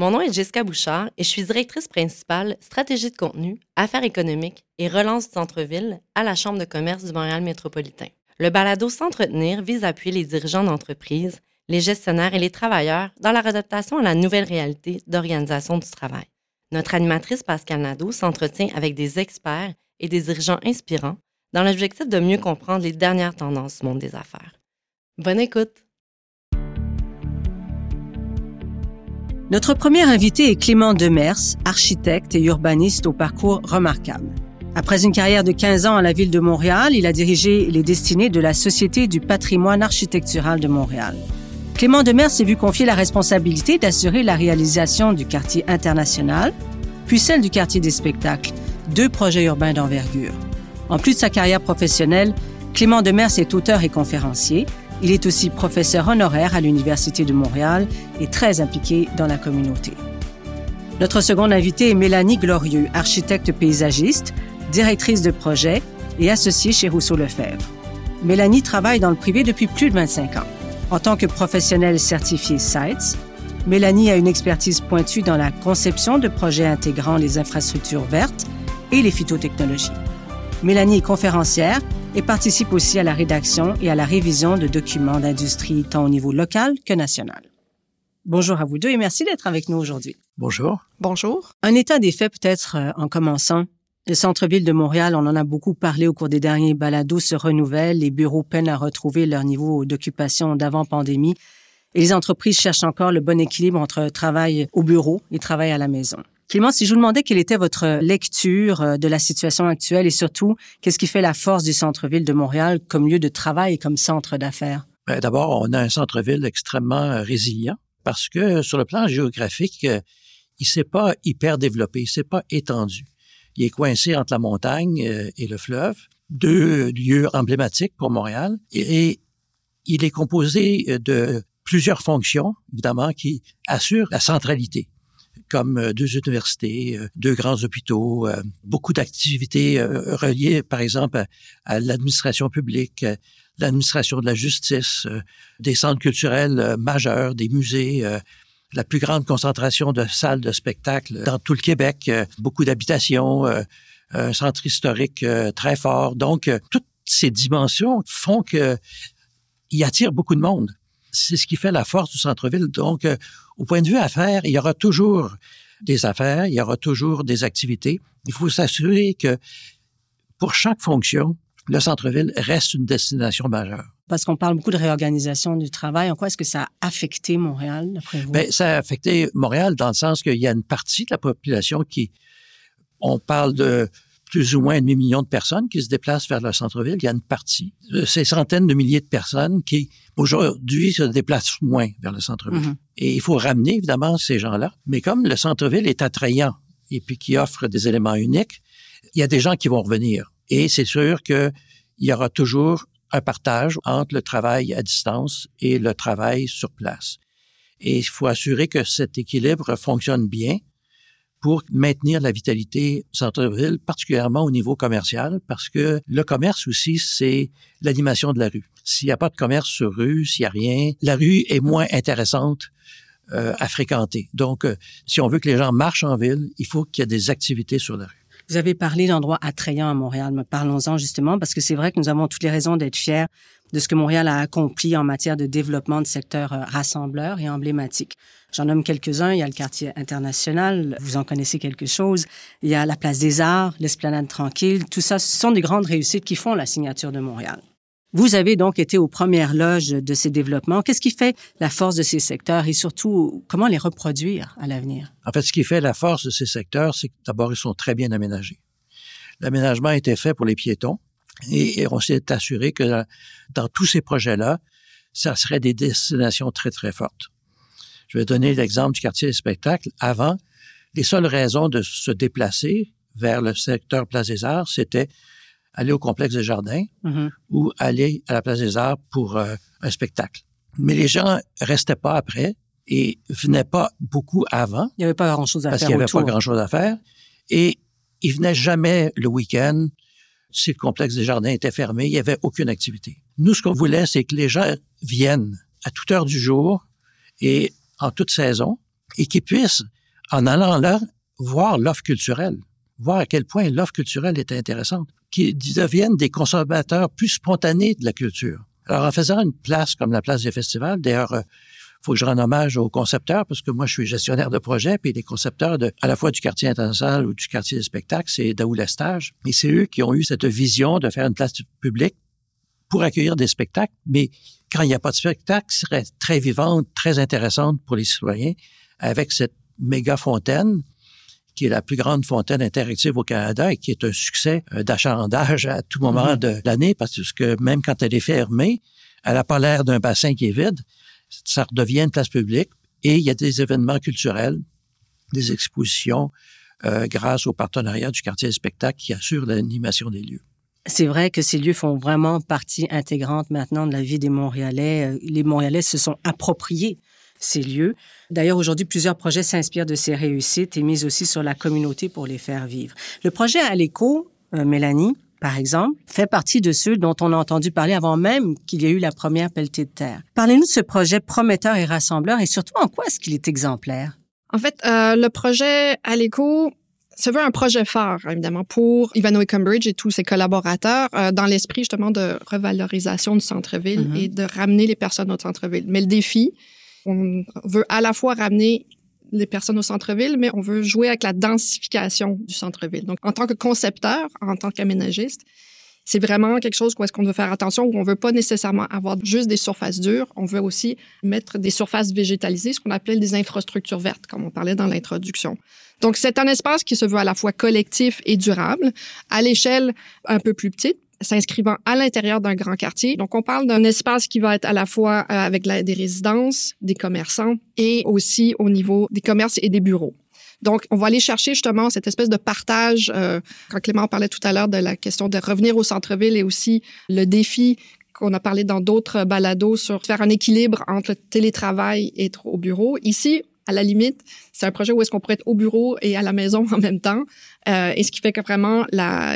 Mon nom est Jessica Bouchard et je suis directrice principale stratégie de contenu, affaires économiques et relance du centre-ville à la Chambre de commerce du Montréal métropolitain. Le balado S'entretenir vise à appuyer les dirigeants d'entreprise, les gestionnaires et les travailleurs dans leur adaptation à la nouvelle réalité d'organisation du travail. Notre animatrice Pascal Nadeau s'entretient avec des experts et des dirigeants inspirants dans l'objectif de mieux comprendre les dernières tendances du monde des affaires. Bonne écoute! Notre premier invité est Clément Demers, architecte et urbaniste au parcours remarquable. Après une carrière de 15 ans à la ville de Montréal, il a dirigé les destinées de la Société du patrimoine architectural de Montréal. Clément Demers s'est vu confier la responsabilité d'assurer la réalisation du quartier international, puis celle du quartier des spectacles, deux projets urbains d'envergure. En plus de sa carrière professionnelle, Clément Demers est auteur et conférencier. Il est aussi professeur honoraire à l'Université de Montréal et très impliqué dans la communauté. Notre seconde invitée est Mélanie Glorieux, architecte paysagiste, directrice de projet et associée chez Rousseau-Lefebvre. Mélanie travaille dans le privé depuis plus de 25 ans. En tant que professionnelle certifiée SITES, Mélanie a une expertise pointue dans la conception de projets intégrant les infrastructures vertes et les phytotechnologies. Mélanie est conférencière et participe aussi à la rédaction et à la révision de documents d'industrie tant au niveau local que national. Bonjour à vous deux et merci d'être avec nous aujourd'hui. Bonjour. Bonjour. Un état des faits peut-être euh, en commençant. Le centre-ville de Montréal, on en a beaucoup parlé au cours des derniers balados, se renouvelle, les bureaux peinent à retrouver leur niveau d'occupation d'avant-pandémie et les entreprises cherchent encore le bon équilibre entre travail au bureau et travail à la maison. Clément, si je vous demandais quelle était votre lecture euh, de la situation actuelle et surtout, qu'est-ce qui fait la force du centre-ville de Montréal comme lieu de travail et comme centre d'affaires? Ben, d'abord, on a un centre-ville extrêmement euh, résilient parce que sur le plan géographique, euh, il s'est pas hyper développé, il s'est pas étendu. Il est coincé entre la montagne et le fleuve, deux lieux emblématiques pour Montréal, et il est composé de plusieurs fonctions, évidemment, qui assurent la centralité comme euh, deux universités, euh, deux grands hôpitaux, euh, beaucoup d'activités reliées, par exemple, à, l'administration publique, l'administration de la justice, des centres culturels majeurs, des musées, la plus grande concentration de salles de spectacle dans tout le Québec, beaucoup d'habitations, un centre historique très fort. Donc, toutes ces dimensions font que il attire beaucoup de monde. C'est ce qui fait la force du centre-ville. Donc, au point de vue affaires, il y aura toujours des affaires, il y aura toujours des activités. Il faut s'assurer que pour chaque fonction, le centre-ville reste une destination majeure. Parce qu'on parle beaucoup de réorganisation du travail. En quoi est-ce que ça a affecté Montréal, d'après vous? Bien, ça a affecté Montréal dans le sens qu'il y a une partie de la population qui, on parle de plus ou moins un demi-million de personnes qui se déplacent vers le centre-ville. Il y a une partie, euh, ces centaines de milliers de personnes qui, aujourd'hui, se déplacent moins vers le centre-ville. Mm-hmm. Et il faut ramener, évidemment, ces gens-là. Mais comme le centre-ville est attrayant et puis qui offre des éléments uniques, il y a des gens qui vont revenir. Et c'est sûr qu'il y aura toujours un partage entre le travail à distance et le travail sur place. Et il faut assurer que cet équilibre fonctionne bien pour maintenir la vitalité centre-ville, particulièrement au niveau commercial, parce que le commerce aussi, c'est l'animation de la rue. S'il n'y a pas de commerce sur rue, s'il n'y a rien, la rue est moins intéressante euh, à fréquenter. Donc, euh, si on veut que les gens marchent en ville, il faut qu'il y ait des activités sur la rue. Vous avez parlé d'endroits attrayants à Montréal. Parlons-en justement parce que c'est vrai que nous avons toutes les raisons d'être fiers de ce que Montréal a accompli en matière de développement de secteurs euh, rassembleurs et emblématiques. J'en nomme quelques-uns. Il y a le quartier international. Vous en connaissez quelque chose. Il y a la place des arts, l'esplanade tranquille. Tout ça, ce sont des grandes réussites qui font la signature de Montréal. Vous avez donc été aux premières loges de ces développements. Qu'est-ce qui fait la force de ces secteurs et surtout comment les reproduire à l'avenir? En fait, ce qui fait la force de ces secteurs, c'est que d'abord, ils sont très bien aménagés. L'aménagement a été fait pour les piétons et, on s'est assuré que dans, tous ces projets-là, ça serait des destinations très, très fortes. Je vais donner l'exemple du quartier des spectacles. Avant, les seules raisons de se déplacer vers le secteur Place des Arts, c'était aller au complexe des jardins mm-hmm. ou aller à la place des arts pour euh, un spectacle. Mais les gens restaient pas après et venaient pas beaucoup avant. Il n'y avait pas grand-chose à faire Parce qu'il n'y avait pas grand-chose à faire. Et ils venaient jamais le week-end si le complexe des jardins était fermé, il n'y avait aucune activité. Nous, ce qu'on voulait, c'est que les gens viennent à toute heure du jour et en toute saison et qui puissent, en allant là, voir l'offre culturelle, voir à quel point l'offre culturelle est intéressante, qu'ils deviennent des consommateurs plus spontanés de la culture. Alors, en faisant une place comme la place des festivals, d'ailleurs, euh, faut que je rende hommage aux concepteurs parce que moi, je suis gestionnaire de projet, puis les concepteurs à la fois du quartier international ou du quartier des spectacles, c'est Daoul Lestage. Et c'est eux qui ont eu cette vision de faire une place publique pour accueillir des spectacles, mais quand il n'y a pas de spectacle, serait très vivante, très intéressante pour les citoyens, avec cette méga fontaine qui est la plus grande fontaine interactive au Canada et qui est un succès euh, d'achalandage à tout moment mm-hmm. de l'année parce que même quand elle est fermée, elle n'a pas l'air d'un bassin qui est vide ça redevient une place publique et il y a des événements culturels, des expositions euh, grâce au partenariat du quartier des spectacles qui assure l'animation des lieux. C'est vrai que ces lieux font vraiment partie intégrante maintenant de la vie des Montréalais. Euh, les Montréalais se sont appropriés ces lieux. D'ailleurs, aujourd'hui, plusieurs projets s'inspirent de ces réussites et misent aussi sur la communauté pour les faire vivre. Le projet Aléco, euh, Mélanie, par exemple, fait partie de ceux dont on a entendu parler avant même qu'il y ait eu la première pelletée de terre. Parlez-nous de ce projet prometteur et rassembleur et surtout en quoi est-ce qu'il est exemplaire? En fait, euh, le projet Aleco se veut un projet phare, évidemment, pour Ivano Cambridge et tous ses collaborateurs, euh, dans l'esprit justement de revalorisation du centre-ville mm-hmm. et de ramener les personnes au centre-ville. Mais le défi, on veut à la fois ramener les personnes au centre-ville, mais on veut jouer avec la densification du centre-ville. Donc, en tant que concepteur, en tant qu'aménagiste, c'est vraiment quelque chose où est-ce qu'on veut faire attention, où on veut pas nécessairement avoir juste des surfaces dures, on veut aussi mettre des surfaces végétalisées, ce qu'on appelle des infrastructures vertes, comme on parlait dans l'introduction. Donc, c'est un espace qui se veut à la fois collectif et durable, à l'échelle un peu plus petite, s'inscrivant à l'intérieur d'un grand quartier. Donc, on parle d'un espace qui va être à la fois euh, avec des résidences, des commerçants et aussi au niveau des commerces et des bureaux. Donc, on va aller chercher justement cette espèce de partage. Euh, quand Clément parlait tout à l'heure de la question de revenir au centre-ville et aussi le défi qu'on a parlé dans d'autres balados sur faire un équilibre entre le télétravail et être au bureau. Ici, à la limite, c'est un projet où est-ce qu'on pourrait être au bureau et à la maison en même temps. Euh, et ce qui fait que vraiment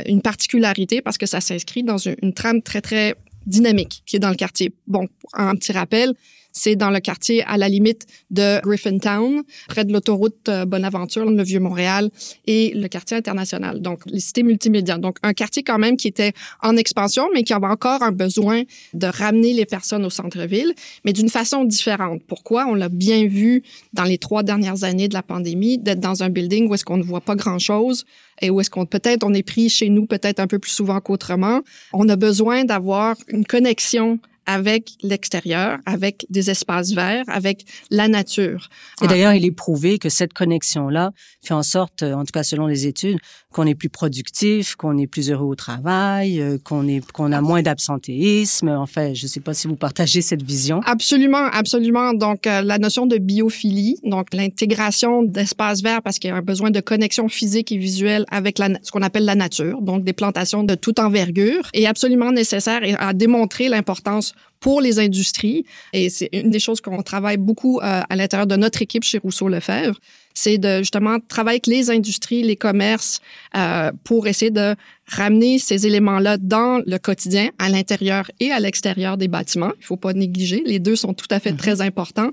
une particularité parce que ça s'inscrit dans une, une, trame très, très dynamique qui est dans le quartier. Bon, un petit rappel, c'est dans le quartier à la limite de Griffintown, près de l'autoroute euh, Bonaventure, le Vieux-Montréal, et le quartier international, donc les cités multimédia. Donc, un quartier quand même qui était en expansion, mais qui avait encore un besoin de ramener les personnes au centre-ville, mais d'une façon différente. Pourquoi? On l'a bien vu dans les trois dernières années de la pandémie, d'être dans un building où est-ce qu'on ne voit pas grand-chose, et où est-ce qu'on peut-être on est pris chez nous peut-être un peu plus souvent qu'autrement. On a besoin d'avoir une connexion avec l'extérieur, avec des espaces verts, avec la nature. Et d'ailleurs, il est prouvé que cette connexion-là fait en sorte, en tout cas selon les études, qu'on est plus productif, qu'on est plus heureux au travail, euh, qu'on est qu'on a moins d'absentéisme. En fait, je ne sais pas si vous partagez cette vision. Absolument, absolument. Donc euh, la notion de biophilie, donc l'intégration d'espaces verts parce qu'il y a un besoin de connexion physique et visuelle avec la, ce qu'on appelle la nature, donc des plantations de toute envergure, est absolument nécessaire et a démontré l'importance pour les industries. Et c'est une des choses qu'on travaille beaucoup euh, à l'intérieur de notre équipe chez Rousseau-Lefebvre, c'est de justement travailler avec les industries, les commerces, euh, pour essayer de ramener ces éléments-là dans le quotidien, à l'intérieur et à l'extérieur des bâtiments. Il faut pas négliger, les deux sont tout à fait mm-hmm. très importants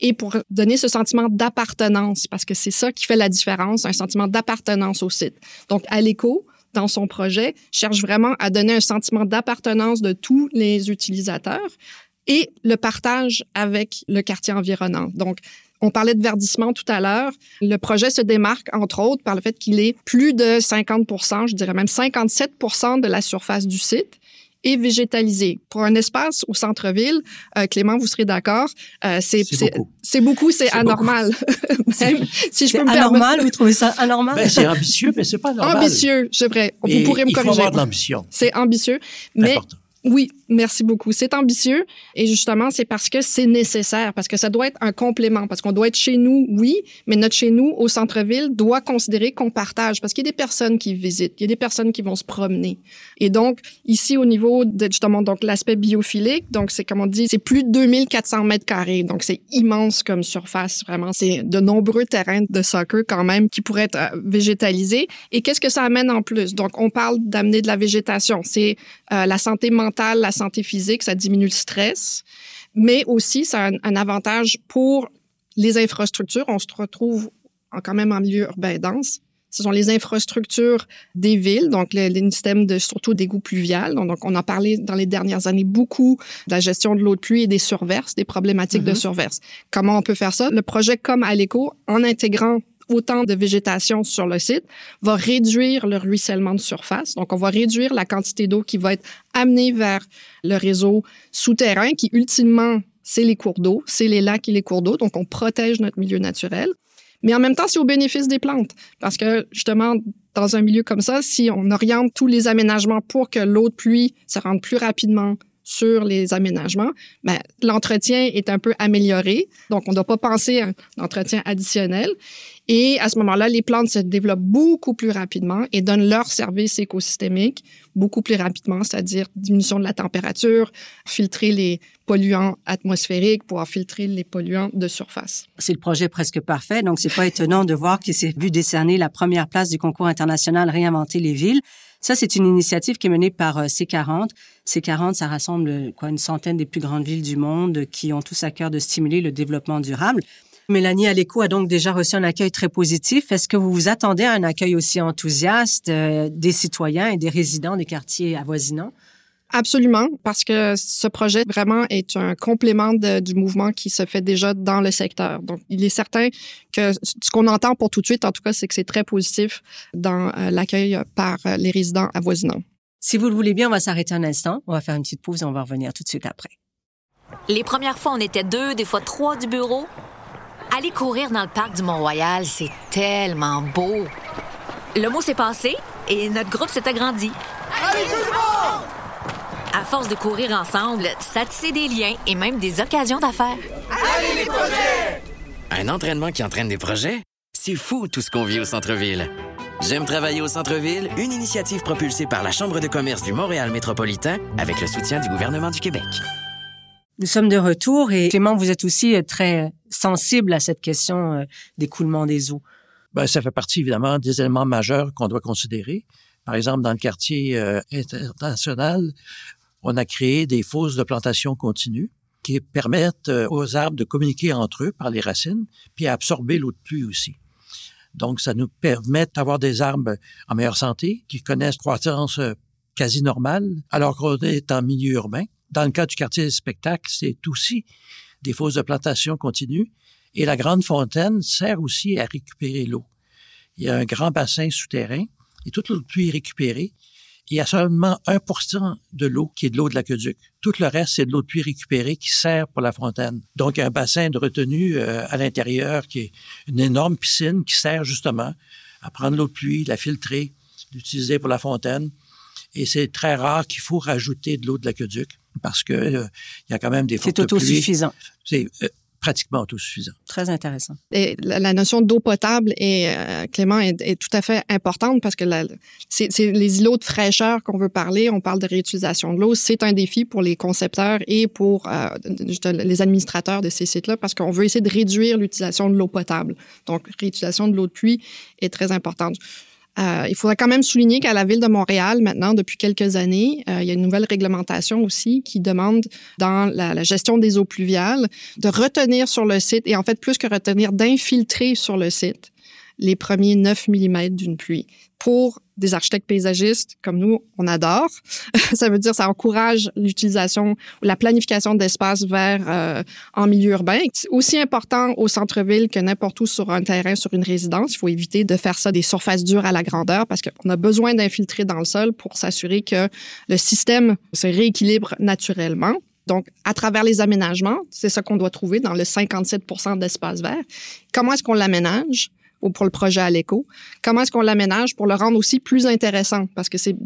et pour donner ce sentiment d'appartenance, parce que c'est ça qui fait la différence, un sentiment d'appartenance au site. Donc, à l'écho, dans son projet, cherche vraiment à donner un sentiment d'appartenance de tous les utilisateurs et le partage avec le quartier environnant. Donc, on parlait de verdissement tout à l'heure. Le projet se démarque, entre autres, par le fait qu'il est plus de 50% je dirais même 57% de la surface du site est végétalisé. Pour un espace au centre-ville, euh, Clément, vous serez d'accord, euh, c'est c'est beaucoup, c'est anormal. même si je peux me anormal, vous trouvez ça anormal? Ben, C'est ambitieux, mais c'est pas normal. Ambitieux, c'est vrai. Vous pourrez me corriger. Il faut avoir de l'ambition. C'est ambitieux, mais oui, merci beaucoup. C'est ambitieux et justement, c'est parce que c'est nécessaire, parce que ça doit être un complément, parce qu'on doit être chez nous, oui, mais notre chez nous au centre-ville doit considérer qu'on partage, parce qu'il y a des personnes qui visitent, il y a des personnes qui vont se promener. Et donc, ici, au niveau de justement donc l'aspect biophilique, donc c'est comme on dit, c'est plus de 2400 mètres carrés, donc c'est immense comme surface, vraiment. C'est de nombreux terrains de soccer quand même qui pourraient être euh, végétalisés. Et qu'est-ce que ça amène en plus? Donc, on parle d'amener de la végétation. C'est euh, la santé mentale, la santé physique, ça diminue le stress, mais aussi ça a un, avantage pour les infrastructures, on se retrouve quand même en milieu urbain dense. Ce sont les infrastructures des villes, donc les, systèmes de surtout d'égouts pluvial. Donc, on a parlé dans les dernières années beaucoup de la gestion de l'eau de pluie et des surverses, des problématiques de mm-hmm. surverses. Comment on peut faire ça? Le projet comme Aleco, en intégrant autant de végétation sur le site, va réduire le ruissellement de surface. Donc, on va réduire la quantité d'eau qui va être amenée vers le réseau souterrain qui, ultimement, c'est les cours d'eau, c'est les lacs et les cours d'eau. Donc, on protège notre milieu naturel. Mais en même temps, c'est au bénéfice des plantes. Parce que, justement, dans un milieu comme ça, si on oriente tous les aménagements pour que l'eau de pluie se rende plus rapidement sur les aménagements, ben, l'entretien est un peu amélioré. Donc, on ne doit pas penser à un entretien additionnel. Et à ce moment-là, les plantes se développent beaucoup plus rapidement et donnent leur service écosystémique beaucoup plus rapidement, c'est-à-dire diminution de la température, filtrer les polluants atmosphériques pour filtrer les polluants de surface. C'est le projet presque parfait, donc c'est pas étonnant de voir qu'il s'est vu décerner la première place du concours international Réinventer les villes. Ça, c'est une initiative qui est menée par euh, C40. C40, ça rassemble quoi, une centaine des plus grandes villes du monde qui ont tous à cœur de stimuler le développement durable. Mélanie Aléco a donc déjà reçu un accueil très positif. Est-ce que vous vous attendez à un accueil aussi enthousiaste euh, des citoyens et des résidents des quartiers avoisinants? Absolument, parce que ce projet vraiment est un complément du mouvement qui se fait déjà dans le secteur. Donc, il est certain que ce qu'on entend pour tout de suite, en tout cas, c'est que c'est très positif dans euh, l'accueil par euh, les résidents avoisinants. Si vous le voulez bien, on va s'arrêter un instant. On va faire une petite pause et on va revenir tout de suite après. Les premières fois, on était deux, des fois trois du bureau. Aller courir dans le parc du Mont-Royal, c'est tellement beau. Le mot s'est passé et notre groupe s'est agrandi. Allez, tout le monde! À force de courir ensemble, ça tissait des liens et même des occasions d'affaires. Allez, les projets! Un entraînement qui entraîne des projets? C'est fou tout ce qu'on vit au centre-ville. J'aime travailler au centre-ville, une initiative propulsée par la Chambre de commerce du Montréal métropolitain avec le soutien du gouvernement du Québec. Nous sommes de retour et Clément, vous êtes aussi euh, très sensible à cette question euh, d'écoulement des eaux. Ben, ça fait partie évidemment des éléments majeurs qu'on doit considérer. Par exemple, dans le quartier euh, international, on a créé des fosses de plantation continue qui permettent aux arbres de communiquer entre eux par les racines, puis absorber l'eau de pluie aussi. Donc, ça nous permet d'avoir des arbres en meilleure santé, qui connaissent croissance quasi normale, alors qu'on est en milieu urbain. Dans le cas du quartier des spectacles, c'est aussi des fosses de plantation continue. Et la grande fontaine sert aussi à récupérer l'eau. Il y a un grand bassin souterrain et toute l'eau de pluie est récupérée. Il y a seulement 1% de l'eau qui est de l'eau de l'aqueduc. Tout le reste, c'est de l'eau de pluie récupérée qui sert pour la fontaine. Donc, un bassin de retenue euh, à l'intérieur qui est une énorme piscine qui sert justement à prendre l'eau de pluie, la filtrer, l'utiliser pour la fontaine. Et c'est très rare qu'il faut rajouter de l'eau de l'aqueduc parce que euh, il y a quand même des C'est autosuffisant. C'est euh, pratiquement autosuffisant. Très intéressant. Et la, notion d'eau potable est, euh, Clément, est, tout à fait importante parce que c'est les îlots de fraîcheur qu'on veut parler. On parle de réutilisation de l'eau. C'est un défi pour les concepteurs et pour les administrateurs de ces sites-là parce qu'on veut essayer de réduire l'utilisation de l'eau potable. Donc, réutilisation de l'eau de pluie est très importante. Euh, il faudrait quand même souligner qu'à la ville de Montréal, maintenant, depuis quelques années, euh, il y a une nouvelle réglementation aussi qui demande, dans la, la, gestion des eaux pluviales, de retenir sur le site, et en fait, plus que retenir, d'infiltrer sur le site les premiers 9 mm d'une pluie pour des architectes paysagistes comme nous, on adore. ça veut dire ça encourage l'utilisation la planification d'espaces verts euh, en milieu urbain. C'est aussi important au centre-ville que n'importe où sur un terrain, sur une résidence. Il faut éviter de faire ça des surfaces dures à la grandeur parce qu'on a besoin d'infiltrer dans le sol pour s'assurer que le système se rééquilibre naturellement. Donc, à travers les aménagements, c'est ça qu'on doit trouver dans le 57% d'espace vert. Comment est-ce qu'on l'aménage? Ou pour le projet à l'écho. Comment est-ce qu'on l'aménage pour le rendre aussi plus intéressant? Parce que c'est,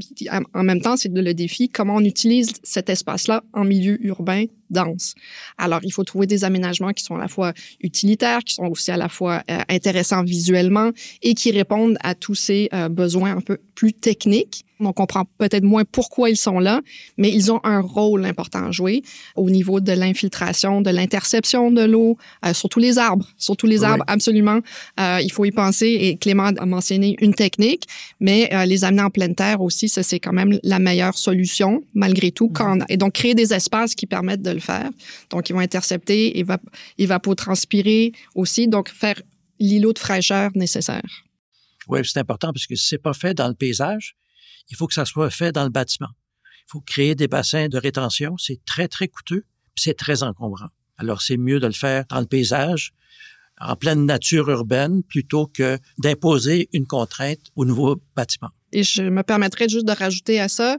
en même temps, c'est le défi, comment on utilise cet espace-là en milieu urbain dense. Alors, il faut trouver des aménagements qui sont à la fois utilitaires, qui sont aussi à la fois euh, intéressants visuellement et qui répondent à tous ces euh, besoins un peu plus techniques. On comprend peut-être moins pourquoi ils sont là, mais ils ont un rôle important à jouer au niveau de l'infiltration, de l'interception de l'eau, euh, surtout les arbres. Surtout les arbres, absolument. Euh, il faut y penser. Et Clément a mentionné une technique, mais euh, les amener en pleine terre aussi, ça c'est quand même la meilleure solution malgré tout. Quand, et donc créer des espaces qui permettent de le faire. Donc, ils vont intercepter, évap évapotranspirer aussi, donc faire l'îlot de fraîcheur nécessaire. Oui, c'est important parce que si c'est pas fait dans le paysage, il faut que ça soit fait dans le bâtiment. Il faut créer des bassins de rétention. C'est très, très coûteux, c'est très encombrant. Alors, c'est mieux de le faire dans le paysage, en pleine nature urbaine, plutôt que d'imposer une contrainte au nouveau bâtiment. Et je me permettrais juste de rajouter à ça,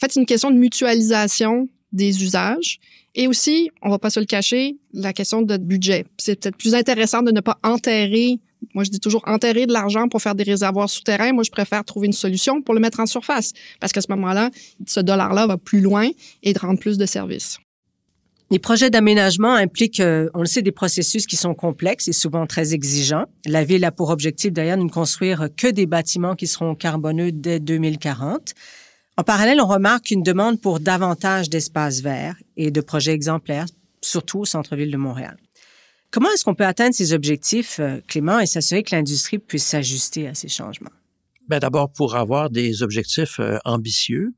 en fait, c'est une question de mutualisation des usages. Et aussi, on va pas se le cacher, la question de budget. C'est peut-être plus intéressant de ne pas enterrer moi, je dis toujours enterrer de l'argent pour faire des réservoirs souterrains. Moi, je préfère trouver une solution pour le mettre en surface parce qu'à ce moment-là, ce dollar-là va plus loin et rendre plus de services. Les projets d'aménagement impliquent, euh, on le sait, des processus qui sont complexes et souvent très exigeants. La ville a pour objectif d'ailleurs de ne construire que des bâtiments qui seront carboneux dès 2040. En parallèle, on remarque une demande pour davantage d'espaces verts et de projets exemplaires, surtout au centre-ville de Montréal. Comment est-ce qu'on peut atteindre ces objectifs, euh, Clément, et s'assurer que l'industrie puisse s'ajuster à ces changements? Ben d'abord, pour avoir des objectifs euh, ambitieux,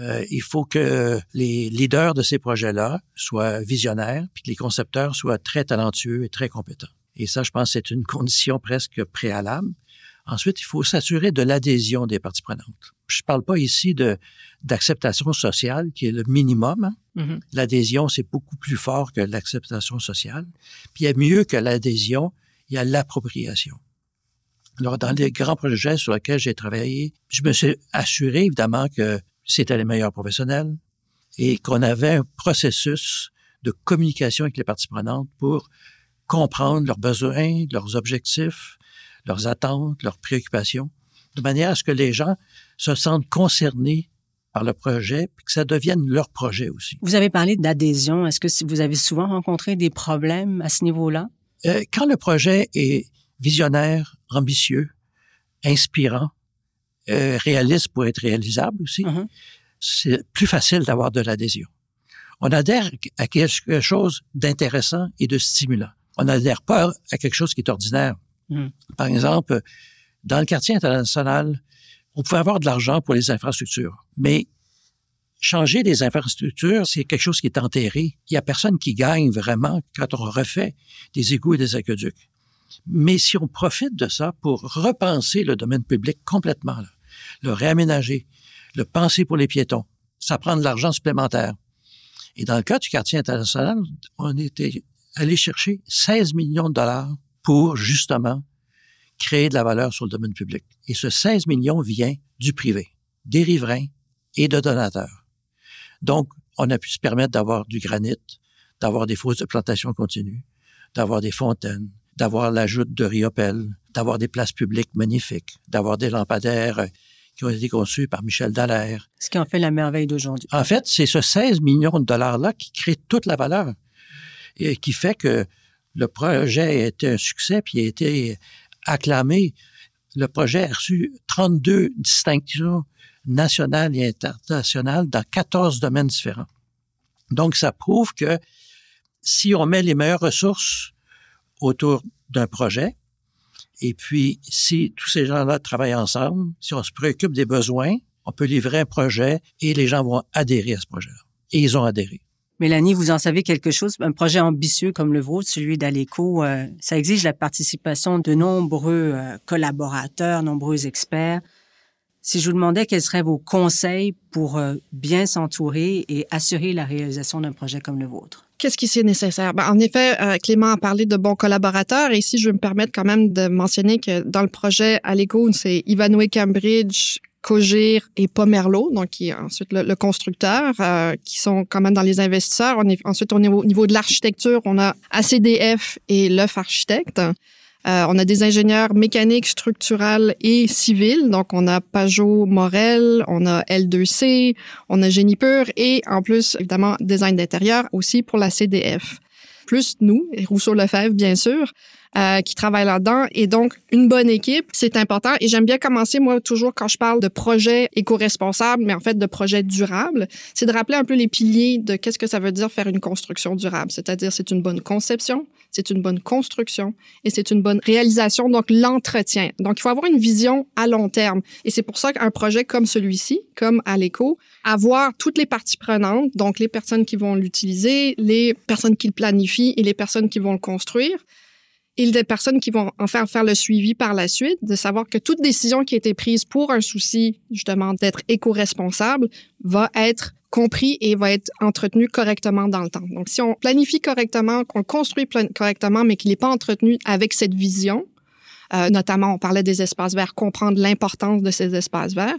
euh, il faut que les leaders de ces projets-là soient visionnaires, puis que les concepteurs soient très talentueux et très compétents. Et ça, je pense, c'est une condition presque préalable. Ensuite, il faut s'assurer de l'adhésion des parties prenantes. Je ne parle pas ici de d'acceptation sociale, qui est le minimum. Hein. Mm-hmm. L'adhésion, c'est beaucoup plus fort que l'acceptation sociale. Puis il y a mieux que l'adhésion, il y a l'appropriation. Alors, dans les grands projets sur lesquels j'ai travaillé, je me suis assuré, évidemment, que c'était les meilleurs professionnels et qu'on avait un processus de communication avec les parties prenantes pour comprendre leurs besoins, leurs objectifs, leurs attentes, leurs préoccupations, de manière à ce que les gens se sentent concernés par le projet, puis que ça devienne leur projet aussi. Vous avez parlé d'adhésion. Est-ce que vous avez souvent rencontré des problèmes à ce niveau-là? Euh, quand le projet est visionnaire, ambitieux, inspirant, euh, réaliste pour être réalisable aussi, uh-huh. c'est plus facile d'avoir de l'adhésion. On adhère à quelque chose d'intéressant et de stimulant. On n'adhère pas à quelque chose qui est ordinaire. Mm. Par exemple, dans le quartier international, on pouvait avoir de l'argent pour les infrastructures, mais changer des infrastructures, c'est quelque chose qui est enterré. Il y a personne qui gagne vraiment quand on refait des égouts et des aqueducs. Mais si on profite de ça pour repenser le domaine public complètement, le réaménager, le penser pour les piétons, ça prend de l'argent supplémentaire. Et dans le cas du quartier international, on était allé chercher 16 millions de dollars pour justement créer de la valeur sur le domaine public. Et ce 16 millions vient du privé, des riverains et de donateurs. Donc, on a pu se permettre d'avoir du granit, d'avoir des fosses de plantation continue, d'avoir des fontaines, d'avoir l'ajout de riopelles, d'avoir des places publiques magnifiques, d'avoir des lampadaires qui ont été conçus par Michel Dallaire. Ce qui en fait la merveille d'aujourd'hui. En fait, c'est ce 16 millions de dollars-là qui crée toute la valeur et qui fait que le projet a été un succès puis a été acclamé. Le projet a reçu 32 distinctions nationales et internationales dans 14 domaines différents. Donc, ça prouve que si on met les meilleures ressources autour d'un projet, et puis si tous ces gens-là travaillent ensemble, si on se préoccupe des besoins, on peut livrer un projet et les gens vont adhérer à ce projet-là. Et ils ont adhéré. Mélanie, vous en savez quelque chose? Un projet ambitieux comme le vôtre, celui d'Aleco, euh, ça exige la participation de nombreux euh, collaborateurs, nombreux experts. Si je vous demandais quels seraient vos conseils pour euh, bien s'entourer et assurer la réalisation d'un projet comme le vôtre? Qu'est-ce qui est nécessaire? Ben, en effet, Clément a parlé de bons collaborateurs. Et ici, je vais me permettre quand même de mentionner que dans le projet Aleco, c'est Ivanhoe Cambridge, Cogir et Pomerlo, donc qui est ensuite le, constructeur, euh, qui sont quand même dans les investisseurs. On est, ensuite, au niveau, de l'architecture, on a ACDF et l'œuf architecte. Euh, on a des ingénieurs mécaniques, structurales et civils. Donc, on a Pajot Morel, on a L2C, on a Génie Pur et en plus, évidemment, design d'intérieur aussi pour la CDF. Plus nous, et Rousseau-Lefebvre, bien sûr. Euh, qui travaillent là-dedans. Et donc, une bonne équipe, c'est important. Et j'aime bien commencer, moi, toujours quand je parle de projet éco-responsable, mais en fait de projet durable, c'est de rappeler un peu les piliers de qu'est-ce que ça veut dire faire une construction durable. C'est-à-dire, c'est une bonne conception, c'est une bonne construction et c'est une bonne réalisation, donc l'entretien. Donc, il faut avoir une vision à long terme. Et c'est pour ça qu'un projet comme celui-ci, comme à l'écho, avoir toutes les parties prenantes, donc les personnes qui vont l'utiliser, les personnes qui le planifient et les personnes qui vont le construire, et des personnes qui vont en faire faire le suivi par la suite, de savoir que toute décision qui a été prise pour un souci justement d'être éco-responsable va être compris et va être entretenu correctement dans le temps. Donc, si on planifie correctement, qu'on construit correctement, mais qu'il n'est pas entretenu avec cette vision, euh, notamment, on parlait des espaces verts, comprendre l'importance de ces espaces verts,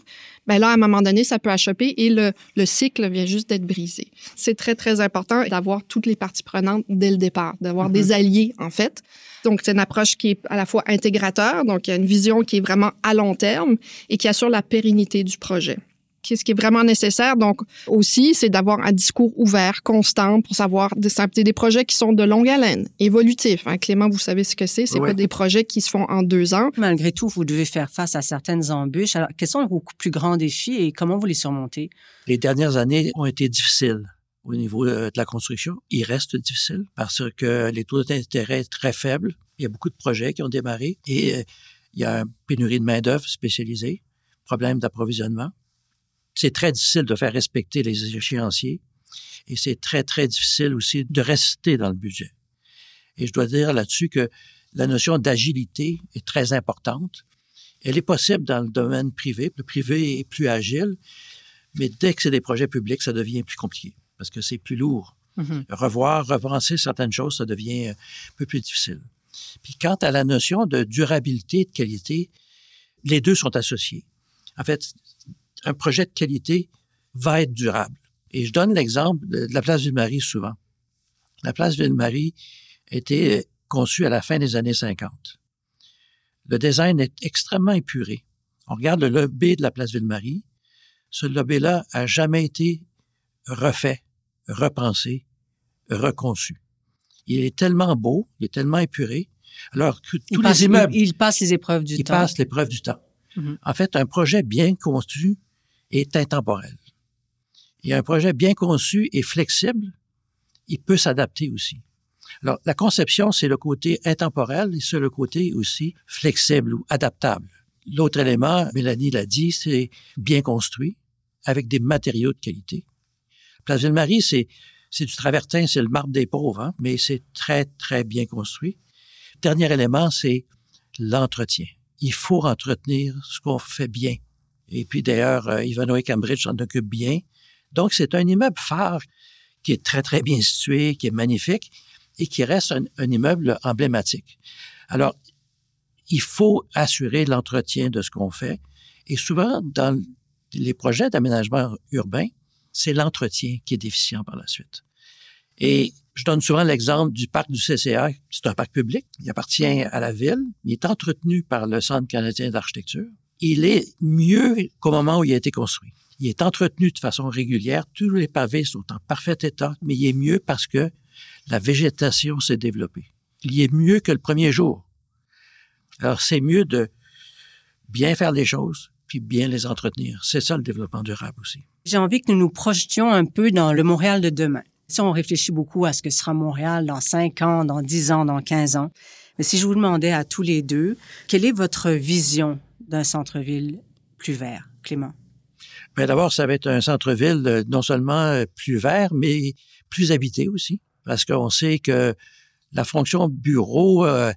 ben là, à un moment donné, ça peut achoper et le, le cycle vient juste d'être brisé. C'est très, très important d'avoir toutes les parties prenantes dès le départ, d'avoir des mhm. alliés, en fait. Donc, c'est une approche qui est à la fois intégrateur, donc il y a une vision qui est vraiment à long terme et qui assure la pérennité du projet ce qui est vraiment nécessaire, donc aussi, c'est d'avoir un discours ouvert, constant, pour savoir c'est des projets qui sont de longue haleine, évolutifs. Hein. Clément, vous savez ce que c'est. C'est pas des projets qui se font en deux ans. Malgré tout, vous devez faire face à certaines embûches. Alors, quels sont vos plus grands défis et comment vous les surmontez? Les dernières années ont été difficiles au niveau euh, de la construction. Il reste difficile parce que les taux d'intérêt sont très faibles. Il y a beaucoup de projets qui ont démarré et euh, il y a une pénurie de main-d'œuvre spécialisée, problème d'approvisionnement c'est très difficile de faire respecter les échéanciers et c'est très, très difficile aussi de rester dans le budget. Et je dois dire là-dessus que la notion d'agilité est très importante. Elle est possible dans le domaine privé. Le privé est plus agile, mais dès que c'est des projets publics, ça devient plus compliqué parce que c'est plus lourd. Mm-hmm. Revoir, repenser certaines choses, ça devient un peu plus difficile. Puis quant à la notion de durabilité et de qualité, les deux sont associés. En fait, un projet de qualité va être durable. Et je donne l'exemple de la place Ville-Marie souvent. La place Ville-Marie était conçue à la fin des années 50. Le design est extrêmement épuré. On regarde le lobby de la place Ville-Marie. Ce lobby-là a jamais été refait, repensé, reconçu. Il est tellement beau, il est tellement épuré, alors que tous les immeubles... Il, passe les épreuves du temps. Il passe l'épreuve du temps. Mm-hmm. En fait, un projet bien conçu est intemporel. Et un projet bien conçu et flexible, il peut s'adapter aussi. Alors, la conception, c'est le côté intemporel et c'est le côté aussi flexible ou adaptable. L'autre élément, Mélanie l'a dit, c'est bien construit, avec des matériaux de qualité. Place Ville-Marie, c'est, c'est du travertin, c'est le marbre des pauvres, hein, mais c'est très, très bien construit. Dernier élément, c'est l'entretien. Il faut entretenir ce qu'on fait bien. Et puis d'ailleurs, euh, Ivanhoe Cambridge s'en occupe bien. Donc c'est un immeuble phare qui est très, très bien situé, qui est magnifique et qui reste un, immeuble emblématique. Alors, il faut assurer l'entretien de ce qu'on fait. Et souvent, dans les projets d'aménagement urbain, c'est l'entretien qui est déficient par la suite. Et je donne souvent l'exemple du parc du CCA. C'est un parc public. Il appartient à la ville. Il est entretenu par le Centre canadien d'architecture il est mieux qu'au moment où il a été construit. Il est entretenu de façon régulière. Tous les pavés sont en parfait état, mais il est mieux parce que la végétation s'est développée. Il est mieux que le premier jour. Alors, c'est mieux de bien faire les choses, puis bien les entretenir. C'est ça le développement durable aussi. J'ai envie que nous nous projetions un peu dans le Montréal de demain. Si on réfléchit beaucoup à ce que sera Montréal dans 5 ans, dans 10 ans, dans 15 ans, mais si je vous demandais à tous les deux, quelle est votre vision d'un centre-ville plus vert, Clément? Bien, d'abord, ça va être un centre-ville euh, non seulement euh, plus vert, mais plus habité aussi, parce qu'on sait que la fonction bureau euh,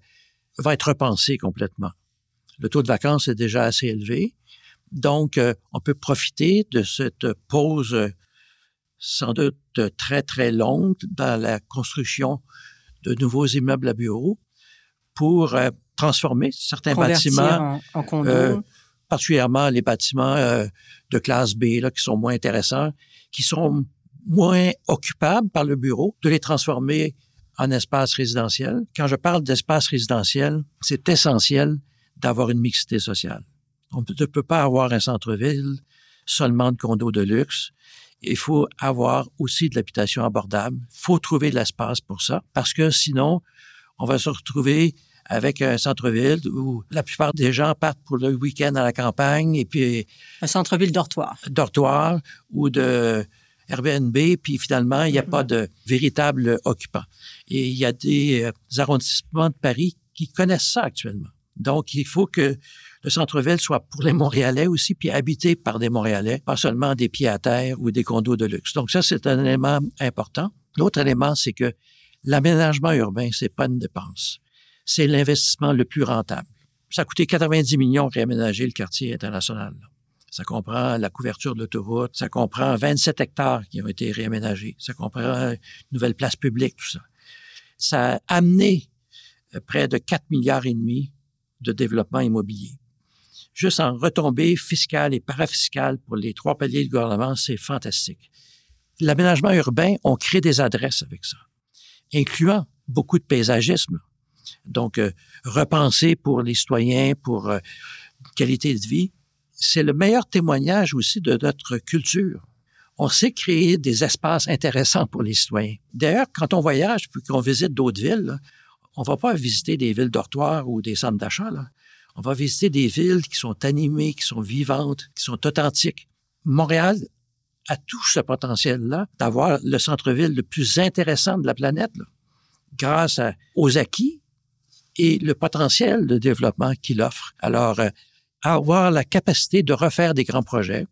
va être repensée complètement. Le taux de vacances est déjà assez élevé, donc on peut profiter de cette pause sans doute très, très longue dans la construction de nouveaux immeubles à bureaux pour transformer certains bâtiments. En, euh, particulièrement les bâtiments euh, de classe B là, qui sont moins intéressants, qui sont moins occupables par le bureau, de les transformer en espace résidentiel. Quand je parle d'espace résidentiel, c'est essentiel d'avoir une mixité sociale. On ne peut pas avoir un centre-ville seulement de condos de luxe. Il faut avoir aussi de l'habitation abordable. Il faut trouver de l'espace pour ça, parce que sinon, on va se retrouver avec un centre-ville où la plupart des gens partent pour le week-end à la campagne et puis... Un centre-ville dortoir. Dortoir ou de Airbnb, puis finalement, il n'y a pas de véritable occupant. Et il y a des euh, arrondissements de Paris qui connaissent ça actuellement. Donc, il faut que le centre-ville soit pour les Montréalais aussi, puis habité par des Montréalais, pas seulement des pieds à terre ou des condos de luxe. Donc, ça, c'est un élément important. L'autre élément, c'est que l'aménagement urbain, c'est pas une dépense. C'est l'investissement le plus rentable. Ça a coûté 90 millions réaménager le quartier international. Ça comprend la couverture de l'autoroute, ça comprend 27 hectares qui ont été réaménagés, ça comprend une nouvelle place publique, tout ça. Ça a amené euh, près de 4 milliards et demi de développement immobilier. Juste en retombée fiscale et parafiscale pour les trois paliers du gouvernement, c'est fantastique. L'aménagement urbain, on crée des adresses avec ça, incluant beaucoup de paysagisme. Donc, euh, repenser pour les citoyens, pour euh, qualité de vie, c'est le meilleur témoignage aussi de notre culture. On sait créer des espaces intéressants pour les citoyens. D'ailleurs, quand on voyage puis qu'on visite d'autres villes, on va pas visiter des villes dortoirs ou des centres d'achat. On va visiter des villes qui sont animées, qui sont vivantes, qui sont authentiques. Montréal a tout ce potentiel-là d'avoir le centre-ville le plus intéressant de la planète, grâce aux acquis et le potentiel de développement qu'il offre. Alors, euh, avoir la capacité de refaire des grands projets,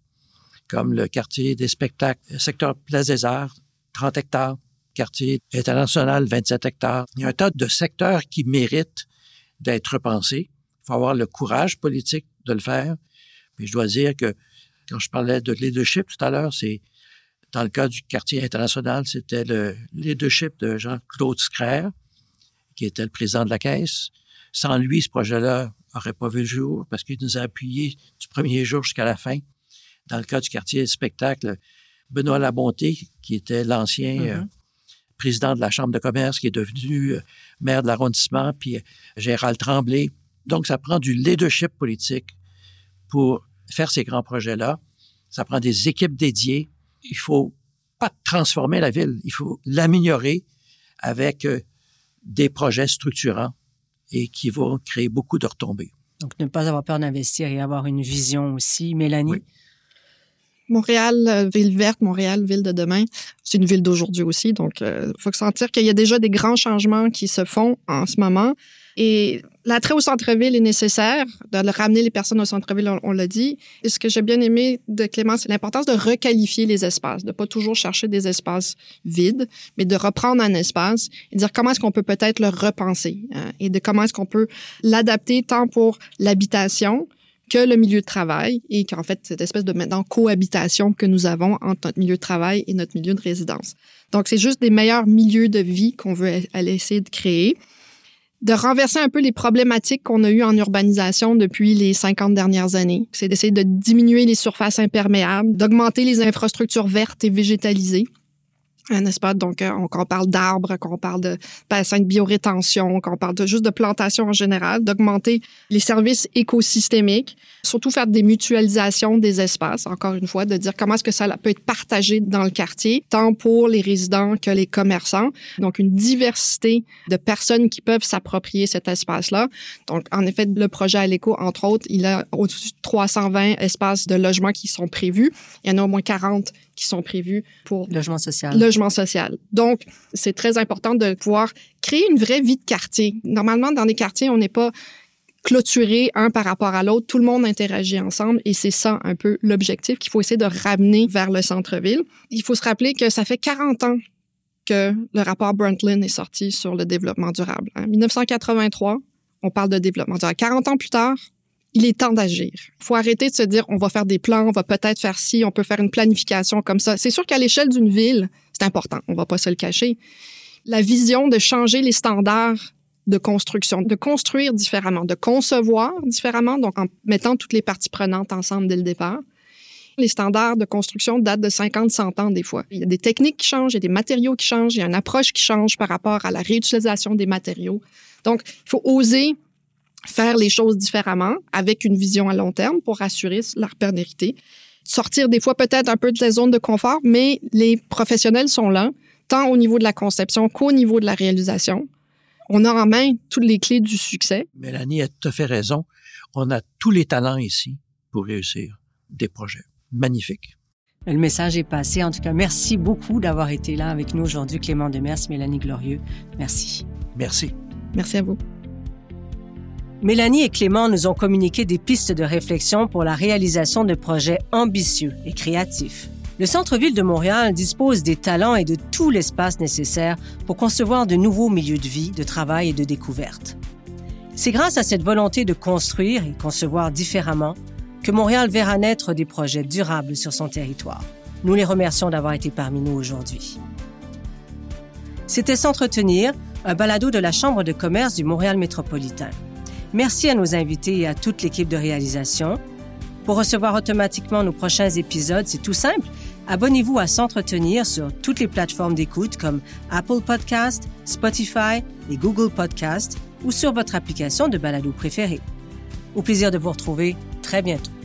comme le quartier des spectacles, le secteur Place des Arts, 30 hectares, quartier international, 27 hectares. Il y a un tas de secteurs qui méritent d'être repensés. Il faut avoir le courage politique de le faire. Mais je dois dire que quand je parlais de leadership tout à l'heure, c'est dans le cas du quartier international, c'était le leadership de Jean-Claude Scrère, qui était le président de la Caisse. Sans lui, ce projet-là n'aurait pas vu le jour parce qu'il nous a appuyés du premier jour jusqu'à la fin. Dans le cas du quartier spectacle, Benoît Labonté, qui était l'ancien euh, mm-hmm. président de la Chambre de commerce, qui est devenu euh, maire de l'arrondissement, puis euh, Gérald Tremblay. Donc, ça prend du leadership politique pour faire ces grands projets-là. Ça prend des équipes dédiées. Il faut pas transformer la ville, il faut l'améliorer avec des projets structurants et qui vont créer beaucoup de retombées. Donc, ne pas avoir peur d'investir et avoir une vision aussi. Mélanie? Montréal, euh, ville verte, Montréal, ville de demain, c'est une ville d'aujourd'hui aussi. Donc, il euh, faut sentir qu'il y a déjà des grands changements qui se font en ce moment. Et l'attrait au centre-ville est nécessaire, de ramener les personnes au centre-ville, on, l'a dit. Et ce que j'ai bien aimé de Clément, c'est l'importance de requalifier les espaces, de pas toujours chercher des espaces vides, mais de reprendre un espace et dire comment est-ce qu'on peut peut-être le repenser hein, et de comment est-ce qu'on peut l'adapter tant pour l'habitation, que le milieu de travail et qu'en fait, cette espèce de maintenant cohabitation que nous avons entre notre milieu de travail et notre milieu de résidence. Donc, c'est juste des meilleurs milieux de vie qu'on veut aller essayer de créer de renverser un peu les problématiques qu'on a eues en urbanisation depuis les 50 dernières années. C'est d'essayer de diminuer les surfaces imperméables, d'augmenter les infrastructures vertes et végétalisées n'est-ce pas? Donc, euh, on, quand on parle d'arbres, quand on parle de bassins de biorétention, quand on parle de juste de plantation en général, d'augmenter les services écosystémiques, surtout faire des mutualisations des espaces, encore une fois, de dire comment est-ce que ça peut être partagé dans le quartier, tant pour les résidents que les commerçants. Donc, une diversité de personnes qui peuvent s'approprier cet espace-là. Donc, en effet, le projet à l'éco, entre autres, il a au-dessus de 320 espaces de logement qui sont prévus. Il y en a au moins 40 qui sont prévus pour logement social. Logement social. Donc, c'est très important de pouvoir créer une vraie vie de quartier. Normalement, dans les quartiers, on n'est pas clôturé un par rapport à l'autre. Tout le monde interagit ensemble et c'est ça un peu l'objectif qu'il faut essayer de ramener vers le centre-ville. Il faut se rappeler que ça fait 40 ans que le rapport Brundtland est sorti sur le développement durable. En 1983, on parle de développement durable. 40 ans plus tard, il est temps d'agir. Il faut arrêter de se dire on va faire des plans, on va peut-être faire ci, on peut faire une planification comme ça. C'est sûr qu'à l'échelle d'une ville, c'est important, on va pas se le cacher. La vision de changer les standards de construction, de construire différemment, de concevoir différemment, donc en mettant toutes les parties prenantes ensemble dès le départ. Les standards de construction datent de 50, 100 ans des fois. Il y a des techniques qui changent, il y a des matériaux qui changent, il y a une approche qui change par rapport à la réutilisation des matériaux. Donc, il faut oser faire les choses différemment avec une vision à long terme pour assurer leur pérennité. Sortir des fois peut-être un peu de la zone de confort, mais les professionnels sont là, tant au niveau de la conception qu'au niveau de la réalisation. On a en main toutes les clés du succès. Mélanie a tout à fait raison. On a tous les talents ici pour réussir des projets magnifiques. Le message est passé. En tout cas, merci beaucoup d'avoir été là avec nous aujourd'hui, Clément Demers, Mélanie Glorieux. Merci. Merci. Merci à vous. Mélanie et Clément nous ont communiqué des pistes de réflexion pour la réalisation de projets ambitieux et créatifs. Le centre-ville de Montréal dispose des talents et de tout l'espace nécessaire pour concevoir de nouveaux milieux de vie, de travail et de découverte. C'est grâce à cette volonté de construire et concevoir différemment que Montréal verra naître des projets durables sur son territoire. Nous les remercions d'avoir été parmi nous aujourd'hui. C'était S'entretenir, un balado de la Chambre de commerce du Montréal métropolitain. Merci à nos invités et à toute l'équipe de réalisation. Pour recevoir automatiquement nos prochains épisodes, c'est tout simple. Abonnez-vous à S'entretenir sur toutes les plateformes d'écoute comme Apple Podcast, Spotify et Google Podcast ou sur votre application de balado préférée. Au plaisir de vous retrouver très bientôt.